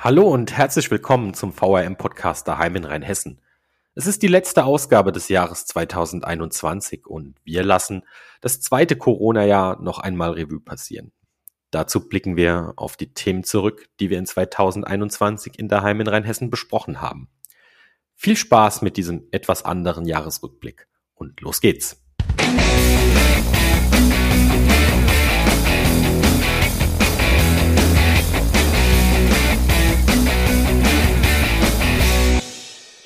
Hallo und herzlich willkommen zum VRM-Podcast Daheim in Rheinhessen. Es ist die letzte Ausgabe des Jahres 2021 und wir lassen das zweite Corona-Jahr noch einmal Revue passieren. Dazu blicken wir auf die Themen zurück, die wir in 2021 in Daheim in Rheinhessen besprochen haben. Viel Spaß mit diesem etwas anderen Jahresrückblick und los geht's.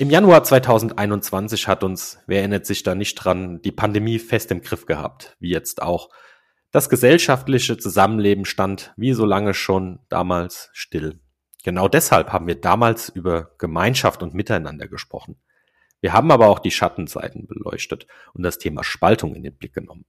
Im Januar 2021 hat uns, wer erinnert sich da nicht dran, die Pandemie fest im Griff gehabt, wie jetzt auch. Das gesellschaftliche Zusammenleben stand wie so lange schon damals still. Genau deshalb haben wir damals über Gemeinschaft und Miteinander gesprochen. Wir haben aber auch die Schattenseiten beleuchtet und das Thema Spaltung in den Blick genommen.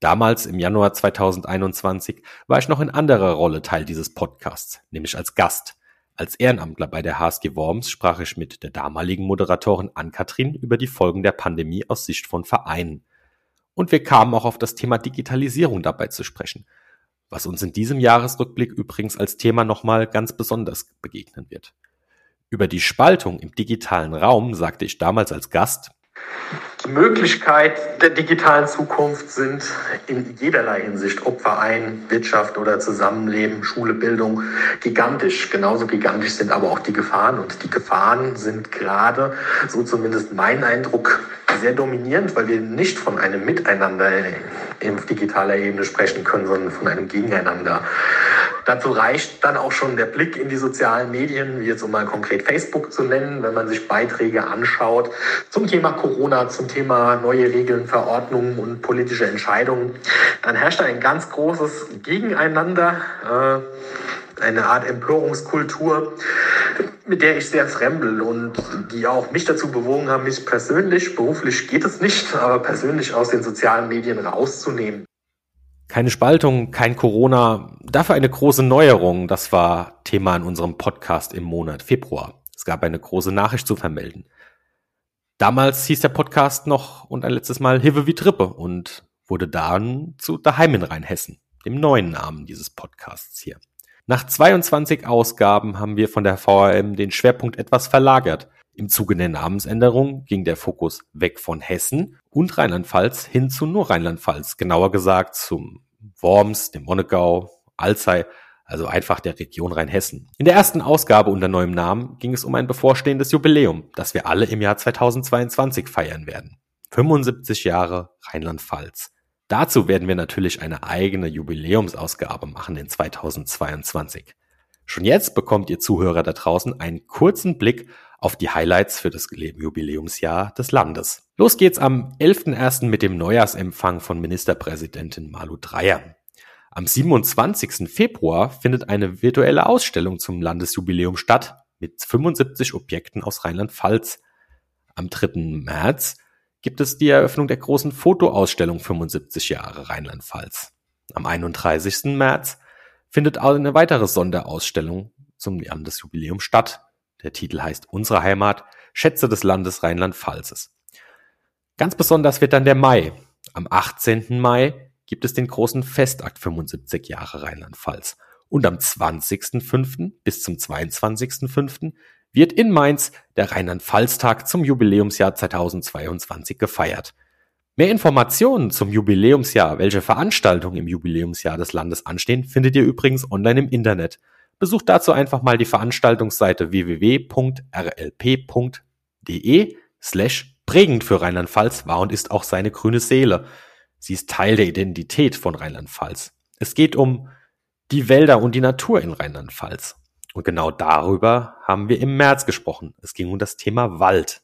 Damals im Januar 2021 war ich noch in anderer Rolle Teil dieses Podcasts, nämlich als Gast. Als Ehrenamtler bei der HSG Worms sprach ich mit der damaligen Moderatorin Ann-Kathrin über die Folgen der Pandemie aus Sicht von Vereinen. Und wir kamen auch auf das Thema Digitalisierung dabei zu sprechen, was uns in diesem Jahresrückblick übrigens als Thema nochmal ganz besonders begegnen wird. Über die Spaltung im digitalen Raum sagte ich damals als Gast, die Möglichkeit der digitalen Zukunft sind in jederlei Hinsicht, ob Verein, Wirtschaft oder Zusammenleben, Schule, Bildung, gigantisch. Genauso gigantisch sind aber auch die Gefahren. Und die Gefahren sind gerade, so zumindest mein Eindruck, sehr dominierend, weil wir nicht von einem Miteinander auf digitaler Ebene sprechen können, sondern von einem Gegeneinander. Dazu reicht dann auch schon der Blick in die sozialen Medien, wie jetzt um mal konkret Facebook zu nennen, wenn man sich Beiträge anschaut zum Thema Corona, zum Thema neue Regeln, Verordnungen und politische Entscheidungen. Dann herrscht ein ganz großes Gegeneinander. Äh, eine Art Empörungskultur, mit der ich sehr fremdel und die auch mich dazu bewogen haben, mich persönlich, beruflich geht es nicht, aber persönlich aus den sozialen Medien rauszunehmen. Keine Spaltung, kein Corona, dafür eine große Neuerung. Das war Thema in unserem Podcast im Monat Februar. Es gab eine große Nachricht zu vermelden. Damals hieß der Podcast noch und ein letztes Mal Hive wie Trippe und wurde dann zu Daheim in Rheinhessen, dem neuen Namen dieses Podcasts hier. Nach 22 Ausgaben haben wir von der VRM den Schwerpunkt etwas verlagert. Im Zuge der Namensänderung ging der Fokus weg von Hessen und Rheinland-Pfalz hin zu nur Rheinland-Pfalz, genauer gesagt zum Worms, dem Monnegau, Alzey, also einfach der Region Rheinhessen. In der ersten Ausgabe unter neuem Namen ging es um ein bevorstehendes Jubiläum, das wir alle im Jahr 2022 feiern werden. 75 Jahre Rheinland-Pfalz. Dazu werden wir natürlich eine eigene Jubiläumsausgabe machen in 2022. Schon jetzt bekommt ihr Zuhörer da draußen einen kurzen Blick auf die Highlights für das Jubiläumsjahr des Landes. Los geht's am 11.01. mit dem Neujahrsempfang von Ministerpräsidentin Malu Dreyer. Am 27. Februar findet eine virtuelle Ausstellung zum Landesjubiläum statt mit 75 Objekten aus Rheinland-Pfalz. Am 3. März gibt es die Eröffnung der großen Fotoausstellung 75 Jahre Rheinland-Pfalz. Am 31. März findet eine weitere Sonderausstellung zum Landesjubiläum statt. Der Titel heißt Unsere Heimat, Schätze des Landes Rheinland-Pfalzes. Ganz besonders wird dann der Mai. Am 18. Mai gibt es den großen Festakt 75 Jahre Rheinland-Pfalz. Und am 20.05. bis zum 22.05 wird in Mainz der Rheinland-Pfalz-Tag zum Jubiläumsjahr 2022 gefeiert. Mehr Informationen zum Jubiläumsjahr, welche Veranstaltungen im Jubiläumsjahr des Landes anstehen, findet ihr übrigens online im Internet. Besucht dazu einfach mal die Veranstaltungsseite www.rlp.de slash prägend für Rheinland-Pfalz war und ist auch seine grüne Seele. Sie ist Teil der Identität von Rheinland-Pfalz. Es geht um die Wälder und die Natur in Rheinland-Pfalz. Und genau darüber haben wir im März gesprochen. Es ging um das Thema Wald.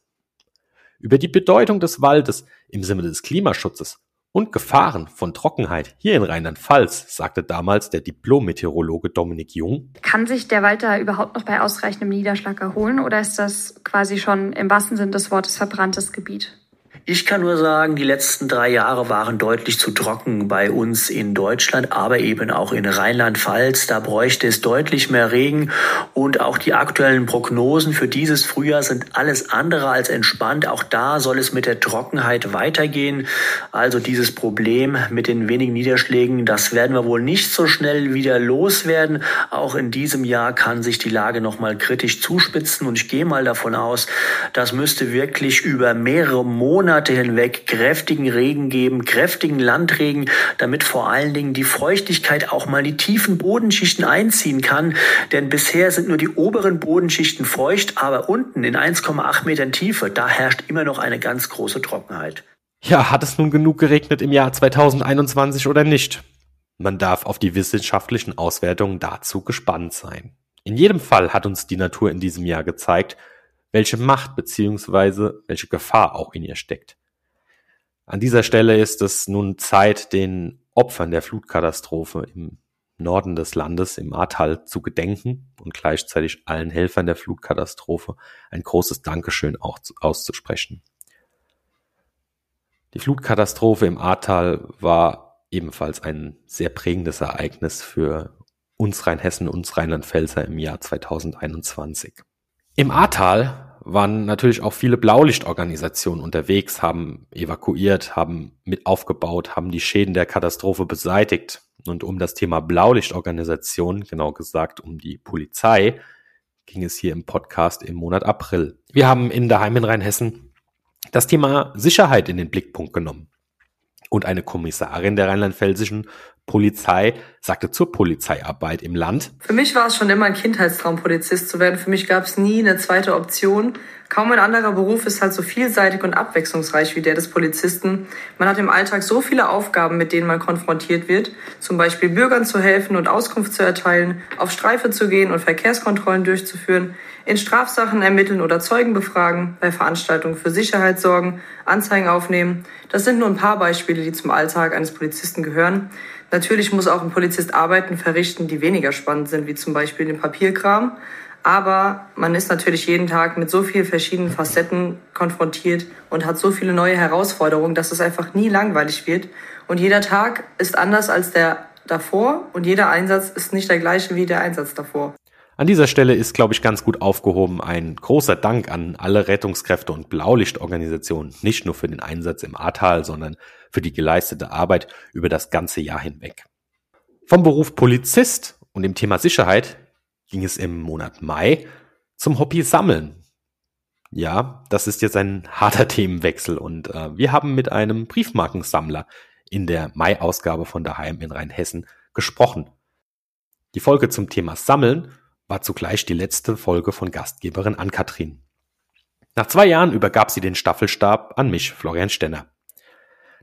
Über die Bedeutung des Waldes im Sinne des Klimaschutzes und Gefahren von Trockenheit hier in Rheinland-Pfalz, sagte damals der Diplom-Meteorologe Dominik Jung. Kann sich der Wald da überhaupt noch bei ausreichendem Niederschlag erholen oder ist das quasi schon im wahrsten Sinne des Wortes verbranntes Gebiet? Ich kann nur sagen, die letzten drei Jahre waren deutlich zu trocken bei uns in Deutschland, aber eben auch in Rheinland-Pfalz. Da bräuchte es deutlich mehr Regen und auch die aktuellen Prognosen für dieses Frühjahr sind alles andere als entspannt. Auch da soll es mit der Trockenheit weitergehen. Also dieses Problem mit den wenigen Niederschlägen, das werden wir wohl nicht so schnell wieder loswerden. Auch in diesem Jahr kann sich die Lage noch mal kritisch zuspitzen und ich gehe mal davon aus, das müsste wirklich über mehrere Monate hinweg kräftigen Regen geben, kräftigen Landregen, damit vor allen Dingen die Feuchtigkeit auch mal die tiefen Bodenschichten einziehen kann. Denn bisher sind nur die oberen Bodenschichten feucht, aber unten in 1,8 Metern Tiefe, da herrscht immer noch eine ganz große Trockenheit. Ja, hat es nun genug geregnet im Jahr 2021 oder nicht? Man darf auf die wissenschaftlichen Auswertungen dazu gespannt sein. In jedem Fall hat uns die Natur in diesem Jahr gezeigt, welche Macht bzw. welche Gefahr auch in ihr steckt. An dieser Stelle ist es nun Zeit, den Opfern der Flutkatastrophe im Norden des Landes, im Ahrtal, zu gedenken und gleichzeitig allen Helfern der Flutkatastrophe ein großes Dankeschön auch auszusprechen. Die Flutkatastrophe im Ahrtal war ebenfalls ein sehr prägendes Ereignis für uns Rheinhessen, uns Rheinland-Pfälzer im Jahr 2021. Im Ahrtal waren natürlich auch viele Blaulichtorganisationen unterwegs, haben evakuiert, haben mit aufgebaut, haben die Schäden der Katastrophe beseitigt. Und um das Thema Blaulichtorganisation, genau gesagt um die Polizei, ging es hier im Podcast im Monat April. Wir haben in Daheim in Rheinhessen das Thema Sicherheit in den Blickpunkt genommen. Und eine Kommissarin der rheinland-pfälzischen Polizei sagte zur Polizeiarbeit im Land. Für mich war es schon immer ein Kindheitstraum, Polizist zu werden. Für mich gab es nie eine zweite Option. Kaum ein anderer Beruf ist halt so vielseitig und abwechslungsreich wie der des Polizisten. Man hat im Alltag so viele Aufgaben, mit denen man konfrontiert wird. Zum Beispiel Bürgern zu helfen und Auskunft zu erteilen, auf Streife zu gehen und Verkehrskontrollen durchzuführen, in Strafsachen ermitteln oder Zeugen befragen, bei Veranstaltungen für Sicherheit sorgen, Anzeigen aufnehmen. Das sind nur ein paar Beispiele, die zum Alltag eines Polizisten gehören. Natürlich muss auch ein Polizist Arbeiten verrichten, die weniger spannend sind, wie zum Beispiel den Papierkram. Aber man ist natürlich jeden Tag mit so vielen verschiedenen Facetten konfrontiert und hat so viele neue Herausforderungen, dass es einfach nie langweilig wird. Und jeder Tag ist anders als der davor und jeder Einsatz ist nicht der gleiche wie der Einsatz davor. An dieser Stelle ist, glaube ich, ganz gut aufgehoben ein großer Dank an alle Rettungskräfte und Blaulichtorganisationen, nicht nur für den Einsatz im Ahrtal, sondern für die geleistete Arbeit über das ganze Jahr hinweg. Vom Beruf Polizist und dem Thema Sicherheit ging es im Monat Mai zum Hobby Sammeln. Ja, das ist jetzt ein harter Themenwechsel und äh, wir haben mit einem Briefmarkensammler in der Mai-Ausgabe von Daheim in Rheinhessen gesprochen. Die Folge zum Thema Sammeln war zugleich die letzte Folge von Gastgeberin Ann-Kathrin. Nach zwei Jahren übergab sie den Staffelstab an mich, Florian Stenner.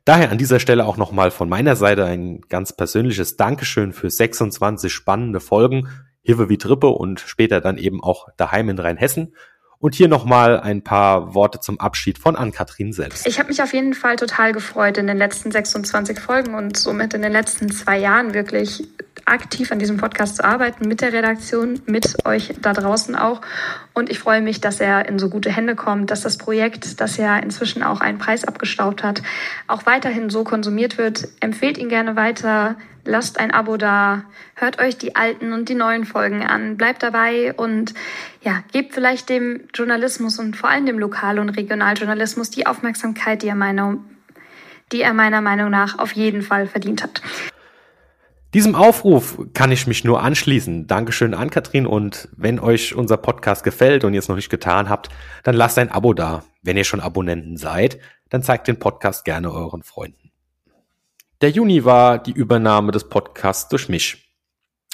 Daher an dieser Stelle auch nochmal von meiner Seite ein ganz persönliches Dankeschön für 26 spannende Folgen, Hive wie Trippe und später dann eben auch daheim in Rheinhessen und hier nochmal ein paar Worte zum Abschied von Ann-Kathrin selbst. Ich habe mich auf jeden Fall total gefreut, in den letzten 26 Folgen und somit in den letzten zwei Jahren wirklich aktiv an diesem Podcast zu arbeiten, mit der Redaktion, mit euch da draußen auch. Und ich freue mich, dass er in so gute Hände kommt, dass das Projekt, das ja inzwischen auch einen Preis abgestaubt hat, auch weiterhin so konsumiert wird. Empfehlt ihn gerne weiter lasst ein Abo da, hört euch die alten und die neuen Folgen an, bleibt dabei und ja, gebt vielleicht dem Journalismus und vor allem dem Lokal- und Regionaljournalismus die Aufmerksamkeit, die er, meiner, die er meiner Meinung nach auf jeden Fall verdient hat. Diesem Aufruf kann ich mich nur anschließen. Dankeschön an Katrin und wenn euch unser Podcast gefällt und ihr es noch nicht getan habt, dann lasst ein Abo da. Wenn ihr schon Abonnenten seid, dann zeigt den Podcast gerne euren Freunden. Der Juni war die Übernahme des Podcasts durch mich.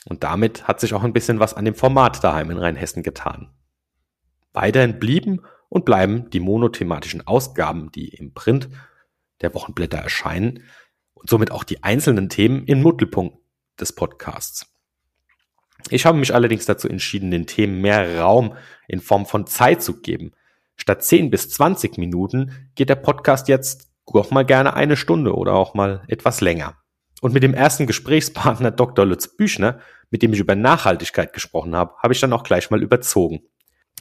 Und damit hat sich auch ein bisschen was an dem Format daheim in Rheinhessen getan. Weiterhin blieben und bleiben die monothematischen Ausgaben, die im Print der Wochenblätter erscheinen und somit auch die einzelnen Themen im Mittelpunkt des Podcasts. Ich habe mich allerdings dazu entschieden, den Themen mehr Raum in Form von Zeit zu geben. Statt 10 bis 20 Minuten geht der Podcast jetzt auch mal gerne eine Stunde oder auch mal etwas länger. Und mit dem ersten Gesprächspartner Dr. Lutz Büchner, mit dem ich über Nachhaltigkeit gesprochen habe, habe ich dann auch gleich mal überzogen.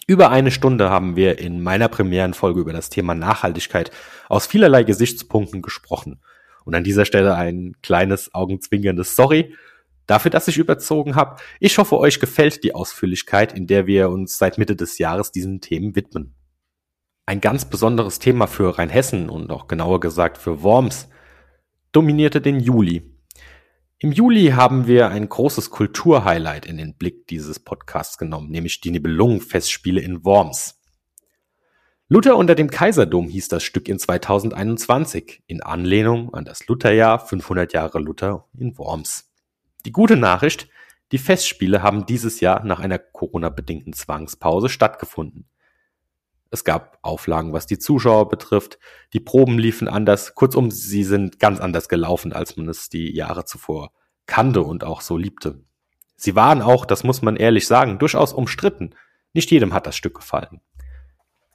Über eine Stunde haben wir in meiner Premierenfolge über das Thema Nachhaltigkeit aus vielerlei Gesichtspunkten gesprochen. Und an dieser Stelle ein kleines augenzwinkerndes Sorry dafür, dass ich überzogen habe. Ich hoffe, euch gefällt die Ausführlichkeit, in der wir uns seit Mitte des Jahres diesen Themen widmen. Ein ganz besonderes Thema für Rheinhessen und auch genauer gesagt für Worms dominierte den Juli. Im Juli haben wir ein großes Kulturhighlight in den Blick dieses Podcasts genommen, nämlich die Nibelungenfestspiele in Worms. Luther unter dem Kaiserdom hieß das Stück in 2021, in Anlehnung an das Lutherjahr 500 Jahre Luther in Worms. Die gute Nachricht, die Festspiele haben dieses Jahr nach einer Corona-bedingten Zwangspause stattgefunden. Es gab Auflagen, was die Zuschauer betrifft. Die Proben liefen anders. Kurzum, sie sind ganz anders gelaufen, als man es die Jahre zuvor kannte und auch so liebte. Sie waren auch, das muss man ehrlich sagen, durchaus umstritten. Nicht jedem hat das Stück gefallen.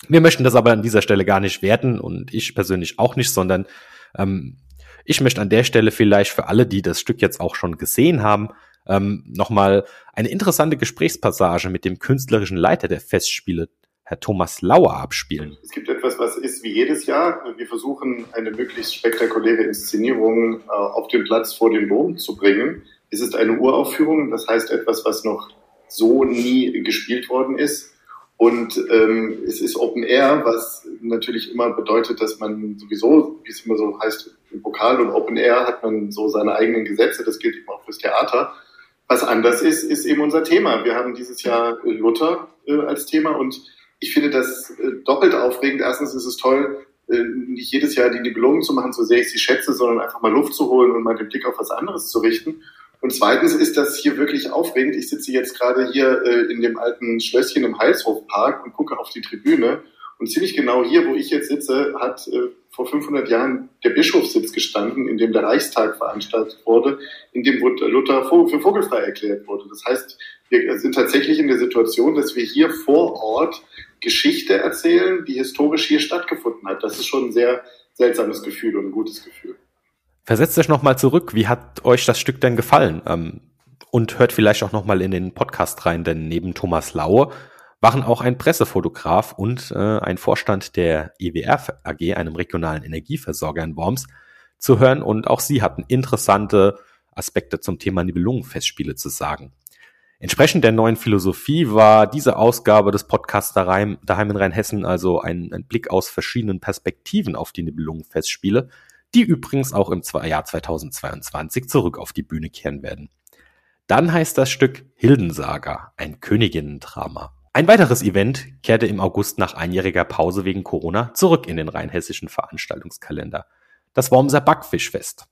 Wir möchten das aber an dieser Stelle gar nicht werten und ich persönlich auch nicht, sondern ähm, ich möchte an der Stelle vielleicht für alle, die das Stück jetzt auch schon gesehen haben, ähm, nochmal eine interessante Gesprächspassage mit dem künstlerischen Leiter der Festspiele Herr Thomas Lauer abspielen. Es gibt etwas, was ist wie jedes Jahr. Wir versuchen, eine möglichst spektakuläre Inszenierung äh, auf den Platz vor den Dom zu bringen. Es ist eine Uraufführung, das heißt etwas, was noch so nie gespielt worden ist. Und ähm, es ist Open Air, was natürlich immer bedeutet, dass man sowieso, wie es immer so heißt, im Pokal und Open Air hat man so seine eigenen Gesetze. Das gilt eben auch fürs Theater. Was anders ist, ist eben unser Thema. Wir haben dieses Jahr Luther äh, als Thema und ich finde das äh, doppelt aufregend. Erstens ist es toll, äh, nicht jedes Jahr die Nibelungen zu machen, so sehr ich sie schätze, sondern einfach mal Luft zu holen und mal den Blick auf was anderes zu richten. Und zweitens ist das hier wirklich aufregend. Ich sitze jetzt gerade hier äh, in dem alten Schlösschen im Heilshofpark und gucke auf die Tribüne. Und ziemlich genau hier, wo ich jetzt sitze, hat äh, vor 500 Jahren der Bischofssitz gestanden, in dem der Reichstag veranstaltet wurde, in dem Luther für vogelfrei erklärt wurde. Das heißt, wir sind tatsächlich in der Situation, dass wir hier vor Ort Geschichte erzählen, die historisch hier stattgefunden hat. Das ist schon ein sehr seltsames Gefühl und ein gutes Gefühl. Versetzt euch nochmal zurück. Wie hat euch das Stück denn gefallen? Ähm, und hört vielleicht auch nochmal in den Podcast rein, denn neben Thomas Laue waren auch ein Pressefotograf und äh, ein Vorstand der EWR AG, einem regionalen Energieversorger in Worms, zu hören. Und auch sie hatten interessante Aspekte zum Thema Nibelungenfestspiele zu sagen. Entsprechend der neuen Philosophie war diese Ausgabe des Podcasts daheim, in Rheinhessen also ein, ein Blick aus verschiedenen Perspektiven auf die Nibelungenfestspiele, die übrigens auch im Jahr 2022 zurück auf die Bühne kehren werden. Dann heißt das Stück Hildensaga, ein Königinnendrama. Ein weiteres Event kehrte im August nach einjähriger Pause wegen Corona zurück in den rheinhessischen Veranstaltungskalender. Das Wormser Backfischfest.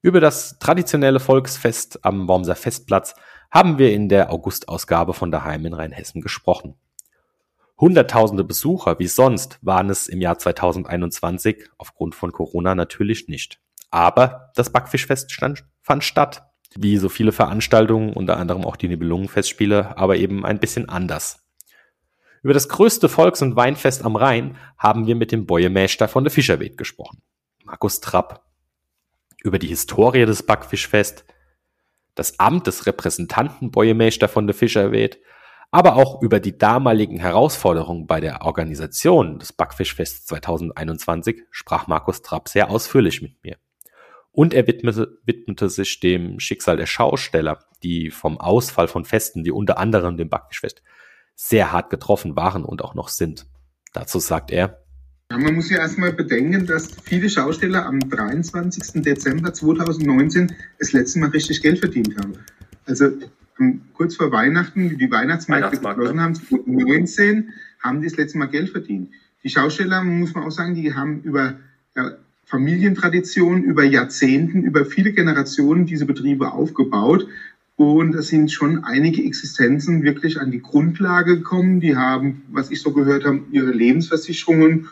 Über das traditionelle Volksfest am Wormser Festplatz haben wir in der Augustausgabe von Daheim in Rheinhessen gesprochen. Hunderttausende Besucher wie sonst waren es im Jahr 2021 aufgrund von Corona natürlich nicht. Aber das Backfischfest stand, fand statt. Wie so viele Veranstaltungen, unter anderem auch die Nibelungenfestspiele, aber eben ein bisschen anders. Über das größte Volks- und Weinfest am Rhein haben wir mit dem Bäuemäster von der Fischerwed gesprochen, Markus Trapp. Über die Historie des Backfischfest, das Amt des Repräsentanten Bäuemäster von der Fischerwed, aber auch über die damaligen Herausforderungen bei der Organisation des Backfischfests 2021 sprach Markus Trapp sehr ausführlich mit mir. Und er widmete, widmete sich dem Schicksal der Schausteller, die vom Ausfall von Festen, die unter anderem dem Backfischfest, sehr hart getroffen waren und auch noch sind. Dazu sagt er, ja, man muss ja erstmal bedenken, dass viele Schausteller am 23. Dezember 2019 das letzte Mal richtig Geld verdient haben. Also kurz vor Weihnachten, wie die Weihnachtsmärkte geschlossen ne? haben, 2019, haben die das letzte Mal Geld verdient. Die Schausteller, muss man auch sagen, die haben über ja, Familientraditionen, über Jahrzehnten, über viele Generationen diese Betriebe aufgebaut. Und es sind schon einige Existenzen wirklich an die Grundlage gekommen. Die haben, was ich so gehört habe, ihre Lebensversicherungen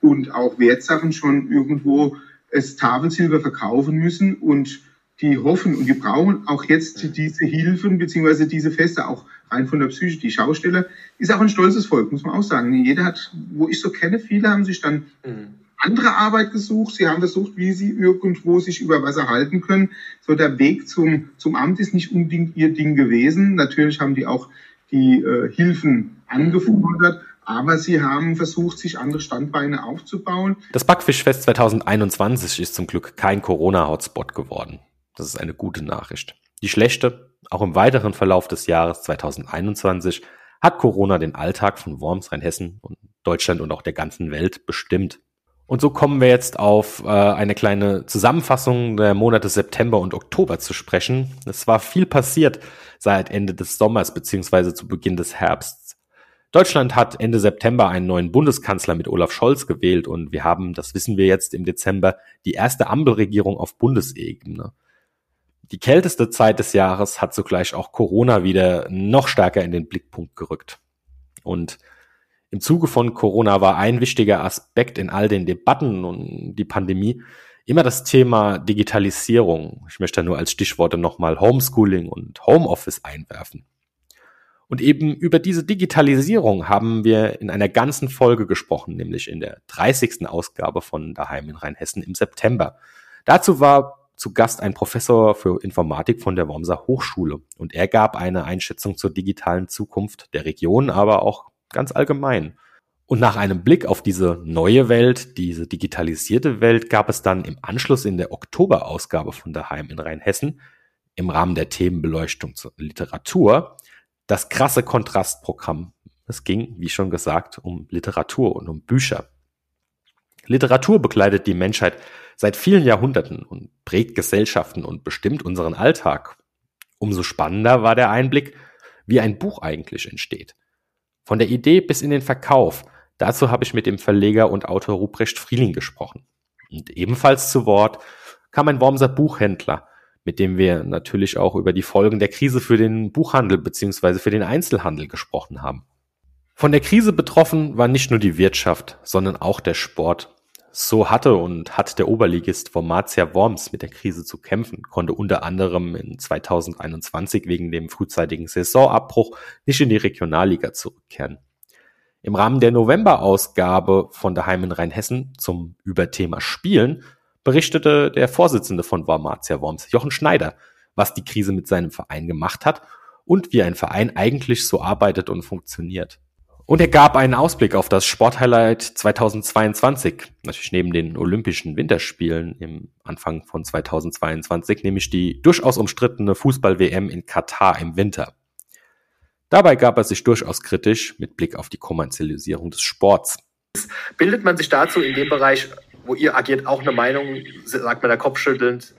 und auch Wertsachen schon irgendwo das Tafelsilber verkaufen müssen und die hoffen und die brauchen auch jetzt diese Hilfen beziehungsweise diese Feste auch rein von der Psyche. Die Schausteller ist auch ein stolzes Volk, muss man auch sagen. Jeder hat, wo ich so kenne, viele haben sich dann mhm. andere Arbeit gesucht. Sie haben versucht, wie sie irgendwo sich über Wasser halten können. So der Weg zum, zum Amt ist nicht unbedingt ihr Ding gewesen. Natürlich haben die auch die äh, Hilfen angefordert, aber sie haben versucht, sich andere Standbeine aufzubauen. Das Backfischfest 2021 ist zum Glück kein Corona-Hotspot geworden. Das ist eine gute Nachricht. Die schlechte, auch im weiteren Verlauf des Jahres 2021 hat Corona den Alltag von Worms, Rheinhessen und Deutschland und auch der ganzen Welt bestimmt. Und so kommen wir jetzt auf äh, eine kleine Zusammenfassung der Monate September und Oktober zu sprechen. Es war viel passiert seit Ende des Sommers beziehungsweise zu Beginn des Herbsts. Deutschland hat Ende September einen neuen Bundeskanzler mit Olaf Scholz gewählt und wir haben, das wissen wir jetzt im Dezember, die erste Ampelregierung auf Bundesebene. Die kälteste Zeit des Jahres hat sogleich auch Corona wieder noch stärker in den Blickpunkt gerückt. Und im Zuge von Corona war ein wichtiger Aspekt in all den Debatten und die Pandemie immer das Thema Digitalisierung. Ich möchte nur als Stichworte nochmal Homeschooling und Homeoffice einwerfen. Und eben über diese Digitalisierung haben wir in einer ganzen Folge gesprochen, nämlich in der 30. Ausgabe von Daheim in Rheinhessen im September. Dazu war zu Gast ein Professor für Informatik von der Wormser Hochschule und er gab eine Einschätzung zur digitalen Zukunft der Region, aber auch ganz allgemein. Und nach einem Blick auf diese neue Welt, diese digitalisierte Welt, gab es dann im Anschluss in der Oktoberausgabe von Daheim in Rheinhessen im Rahmen der Themenbeleuchtung zur Literatur das krasse Kontrastprogramm. Es ging, wie schon gesagt, um Literatur und um Bücher. Literatur begleitet die Menschheit seit vielen Jahrhunderten und prägt Gesellschaften und bestimmt unseren Alltag. Umso spannender war der Einblick, wie ein Buch eigentlich entsteht. Von der Idee bis in den Verkauf. Dazu habe ich mit dem Verleger und Autor Ruprecht Frieling gesprochen. Und ebenfalls zu Wort kam ein Wormser Buchhändler, mit dem wir natürlich auch über die Folgen der Krise für den Buchhandel bzw. für den Einzelhandel gesprochen haben. Von der Krise betroffen war nicht nur die Wirtschaft, sondern auch der Sport. So hatte und hat der Oberligist Wormatia Worms mit der Krise zu kämpfen, konnte unter anderem in 2021 wegen dem frühzeitigen Saisonabbruch nicht in die Regionalliga zurückkehren. Im Rahmen der November-Ausgabe von Daheim in Rheinhessen zum Überthema Spielen berichtete der Vorsitzende von Wormatia Worms, Jochen Schneider, was die Krise mit seinem Verein gemacht hat und wie ein Verein eigentlich so arbeitet und funktioniert. Und er gab einen Ausblick auf das Sporthighlight 2022, natürlich neben den Olympischen Winterspielen im Anfang von 2022, nämlich die durchaus umstrittene Fußball-WM in Katar im Winter. Dabei gab er sich durchaus kritisch mit Blick auf die Kommerzialisierung des Sports. Bildet man sich dazu in dem Bereich, wo ihr agiert, auch eine Meinung, sagt man da kopfschüttelnd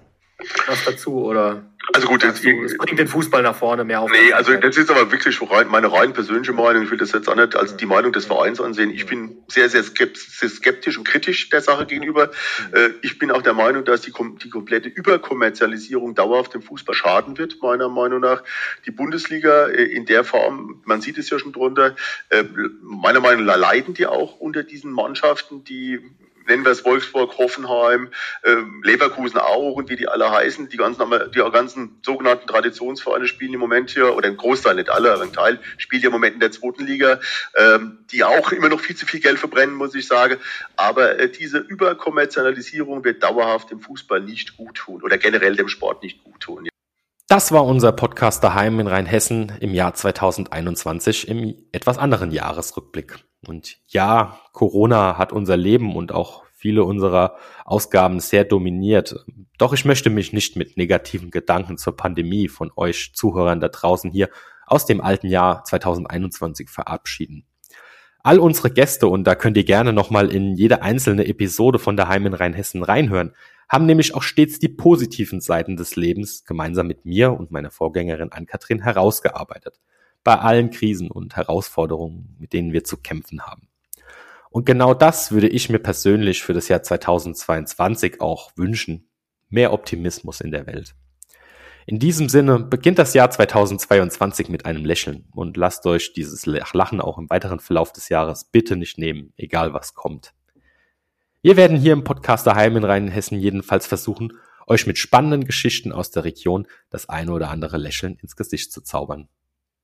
was dazu oder? Also gut, das, es bringt den Fußball nach vorne mehr auf. Nee, also das ist aber wirklich meine rein persönliche Meinung. Ich will das jetzt auch nicht als die Meinung des Vereins ansehen. Ich bin sehr, sehr skeptisch und kritisch der Sache gegenüber. Äh, ich bin auch der Meinung, dass die, die komplette Überkommerzialisierung dauerhaft dem Fußball schaden wird, meiner Meinung nach. Die Bundesliga äh, in der Form, man sieht es ja schon drunter, äh, meiner Meinung nach leiden die auch unter diesen Mannschaften, die nennen wir es Wolfsburg, Hoffenheim, äh, Leverkusen auch und wie die alle heißen. Die ganzen, die ganzen sogenannten Traditionsvereine spielen im Moment hier, oder ein Großteil, nicht alle, ein Teil spielt ja im Moment in der zweiten Liga, ähm, die auch immer noch viel zu viel Geld verbrennen, muss ich sagen. Aber äh, diese Überkommerzialisierung wird dauerhaft dem Fußball nicht gut tun oder generell dem Sport nicht gut tun. Das war unser Podcast daheim in Rheinhessen im Jahr 2021 im etwas anderen Jahresrückblick. Und ja, Corona hat unser Leben und auch viele unserer Ausgaben sehr dominiert. Doch ich möchte mich nicht mit negativen Gedanken zur Pandemie von euch Zuhörern da draußen hier aus dem alten Jahr 2021 verabschieden. All unsere Gäste, und da könnt ihr gerne nochmal in jede einzelne Episode von Daheim in Rheinhessen reinhören, haben nämlich auch stets die positiven Seiten des Lebens gemeinsam mit mir und meiner Vorgängerin Ann-Kathrin herausgearbeitet bei allen Krisen und Herausforderungen, mit denen wir zu kämpfen haben. Und genau das würde ich mir persönlich für das Jahr 2022 auch wünschen. Mehr Optimismus in der Welt. In diesem Sinne beginnt das Jahr 2022 mit einem Lächeln und lasst euch dieses Lachen auch im weiteren Verlauf des Jahres bitte nicht nehmen, egal was kommt. Wir werden hier im Podcast daheim in Rheinhessen jedenfalls versuchen, euch mit spannenden Geschichten aus der Region das eine oder andere Lächeln ins Gesicht zu zaubern.